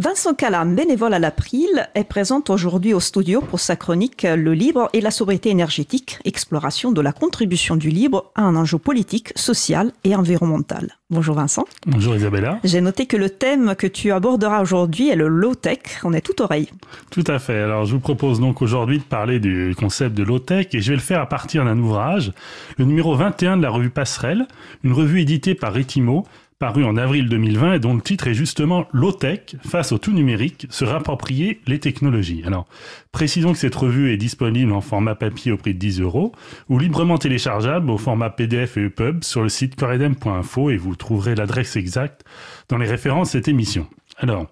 Vincent Calam, bénévole à l'April, est présent aujourd'hui au studio pour sa chronique Le libre et la sobriété énergétique, exploration de la contribution du libre à un enjeu politique, social et environnemental. Bonjour Vincent. Bonjour Isabella. J'ai noté que le thème que tu aborderas aujourd'hui est le low-tech. On est tout oreille. Tout à fait. Alors je vous propose donc aujourd'hui de parler du concept de low-tech et je vais le faire à partir d'un ouvrage, le numéro 21 de la revue Passerelle, une revue éditée par Ritimo paru en avril 2020 et dont le titre est justement Low-Tech, face au tout numérique, se rapproprier les technologies. Alors, précisons que cette revue est disponible en format papier au prix de 10 euros ou librement téléchargeable au format PDF et EPUB sur le site coredem.info et vous trouverez l'adresse exacte dans les références de cette émission. Alors,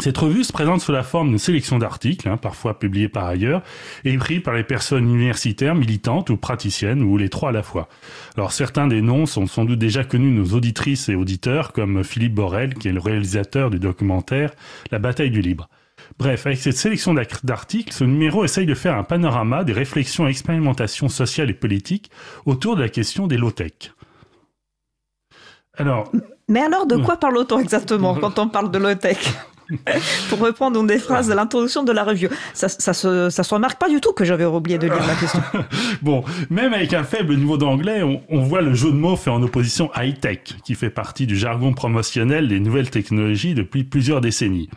cette revue se présente sous la forme d'une sélection d'articles, hein, parfois publiés par ailleurs, et écrits par les personnes universitaires, militantes ou praticiennes, ou les trois à la fois. Alors certains des noms sont sans doute déjà connus de nos auditrices et auditeurs, comme Philippe Borel, qui est le réalisateur du documentaire La bataille du libre. Bref, avec cette sélection d'articles, ce numéro essaye de faire un panorama des réflexions et expérimentations sociales et politiques autour de la question des low-tech. Alors... Mais alors, de quoi parle-t-on exactement quand on parle de low-tech? pour reprendre une des phrases de l'introduction de la revue. Ça, ça, se, ça se remarque pas du tout que j'avais oublié de lire la question. bon, même avec un faible niveau d'anglais, on, on, voit le jeu de mots fait en opposition high-tech, qui fait partie du jargon promotionnel des nouvelles technologies depuis plusieurs décennies.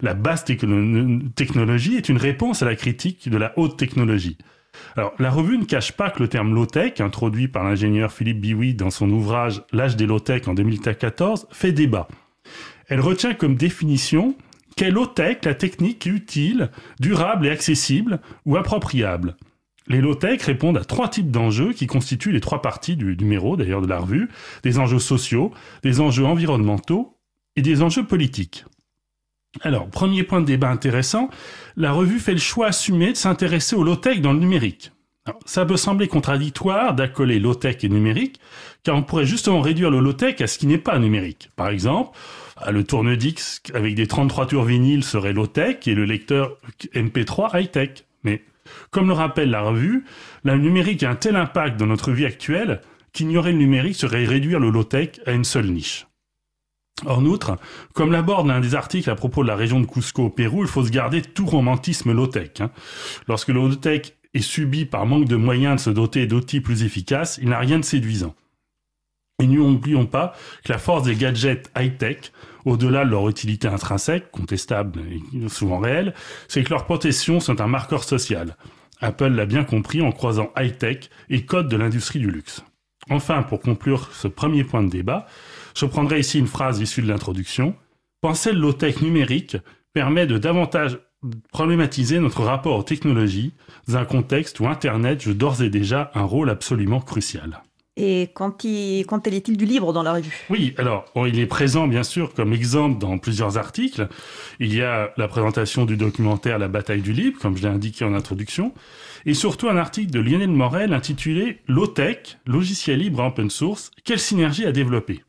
La basse technologie est une réponse à la critique de la haute technologie. Alors, la revue ne cache pas que le terme low-tech, introduit par l'ingénieur Philippe Biwi dans son ouvrage L'âge des low-tech en 2014, fait débat. Elle retient comme définition qu'est low-tech la technique utile, durable et accessible ou appropriable. Les low-tech répondent à trois types d'enjeux qui constituent les trois parties du numéro d'ailleurs de la revue, des enjeux sociaux, des enjeux environnementaux et des enjeux politiques. Alors, premier point de débat intéressant, la revue fait le choix assumé de s'intéresser au low-tech dans le numérique. ça peut sembler contradictoire d'accoler low-tech et numérique, car on pourrait justement réduire le low-tech à ce qui n'est pas numérique. Par exemple, le tourne-disque avec des 33 tours vinyle serait low-tech et le lecteur MP3 high-tech. Mais comme le rappelle la revue, la numérique a un tel impact dans notre vie actuelle qu'ignorer le numérique serait réduire le low-tech à une seule niche. En outre, comme l'aborde l'un des articles à propos de la région de Cusco au Pérou, il faut se garder tout romantisme low-tech. Hein. Lorsque le low-tech est subi par manque de moyens de se doter d'outils plus efficaces, il n'a rien de séduisant. Et n'oublions pas que la force des gadgets high-tech, au-delà de leur utilité intrinsèque, contestable et souvent réelle, c'est que leurs protections sont un marqueur social. Apple l'a bien compris en croisant high-tech et code de l'industrie du luxe. Enfin, pour conclure ce premier point de débat, je prendrai ici une phrase issue de l'introduction. Penser low-tech numérique permet de davantage problématiser notre rapport aux technologies dans un contexte où Internet joue d'ores et déjà un rôle absolument crucial. Et quand, il, quand est-il du livre dans la revue? Oui, alors il est présent bien sûr comme exemple dans plusieurs articles. Il y a la présentation du documentaire La bataille du libre, comme je l'ai indiqué en introduction, et surtout un article de Lionel Morel intitulé Low-Tech, logiciel libre open source, quelle synergie à développer?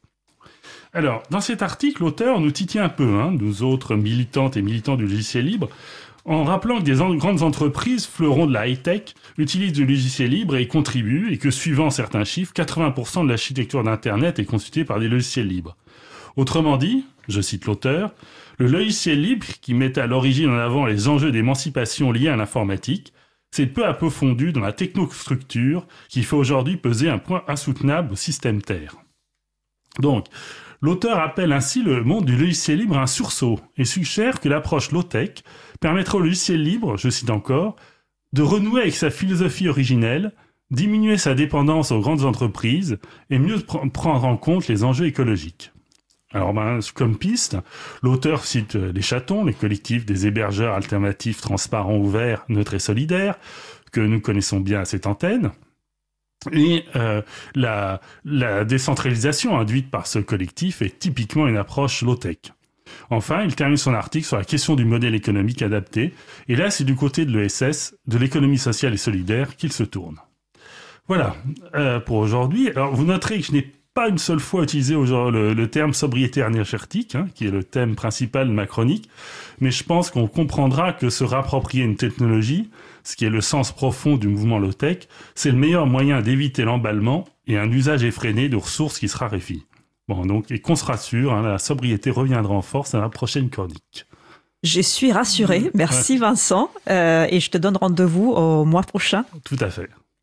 Alors, dans cet article, l'auteur nous titille un peu, hein, nous autres militantes et militants du logiciel libre, en rappelant que des grandes entreprises, fleurons de la high-tech, utilisent du logiciel libre et y contribuent, et que suivant certains chiffres, 80% de l'architecture d'Internet est constituée par des logiciels libres. Autrement dit, je cite l'auteur, le logiciel libre, qui met à l'origine en avant les enjeux d'émancipation liés à l'informatique, s'est peu à peu fondu dans la technostructure qui fait aujourd'hui peser un point insoutenable au système Terre. Donc, L'auteur appelle ainsi le monde du logiciel libre un sursaut et suggère que l'approche low-tech permettra au logiciel libre, je cite encore, de renouer avec sa philosophie originelle, diminuer sa dépendance aux grandes entreprises et mieux prendre en compte les enjeux écologiques. Alors, ben, comme piste, l'auteur cite les chatons, les collectifs des hébergeurs alternatifs transparents, ouverts, neutres et solidaires, que nous connaissons bien à cette antenne et euh, la, la, décentralisation induite par ce collectif est typiquement une approche low-tech. Enfin, il termine son article sur la question du modèle économique adapté, et là c'est du côté de l'ESS, de l'économie sociale et solidaire, qu'il se tourne. Voilà euh, pour aujourd'hui. Alors vous noterez que je n'ai pas une seule fois utilisé le, le terme sobriété énergétique, hein, qui est le thème principal de ma chronique, mais je pense qu'on comprendra que se rapproprier une technologie, ce qui est le sens profond du mouvement low-tech, c'est le meilleur moyen d'éviter l'emballement et un usage effréné de ressources qui se raréfient. Bon, donc, et qu'on se rassure, hein, la sobriété reviendra en force à la prochaine chronique. Je suis rassurée. Merci Vincent. Euh, et je te donne rendez-vous au mois prochain. Tout à fait.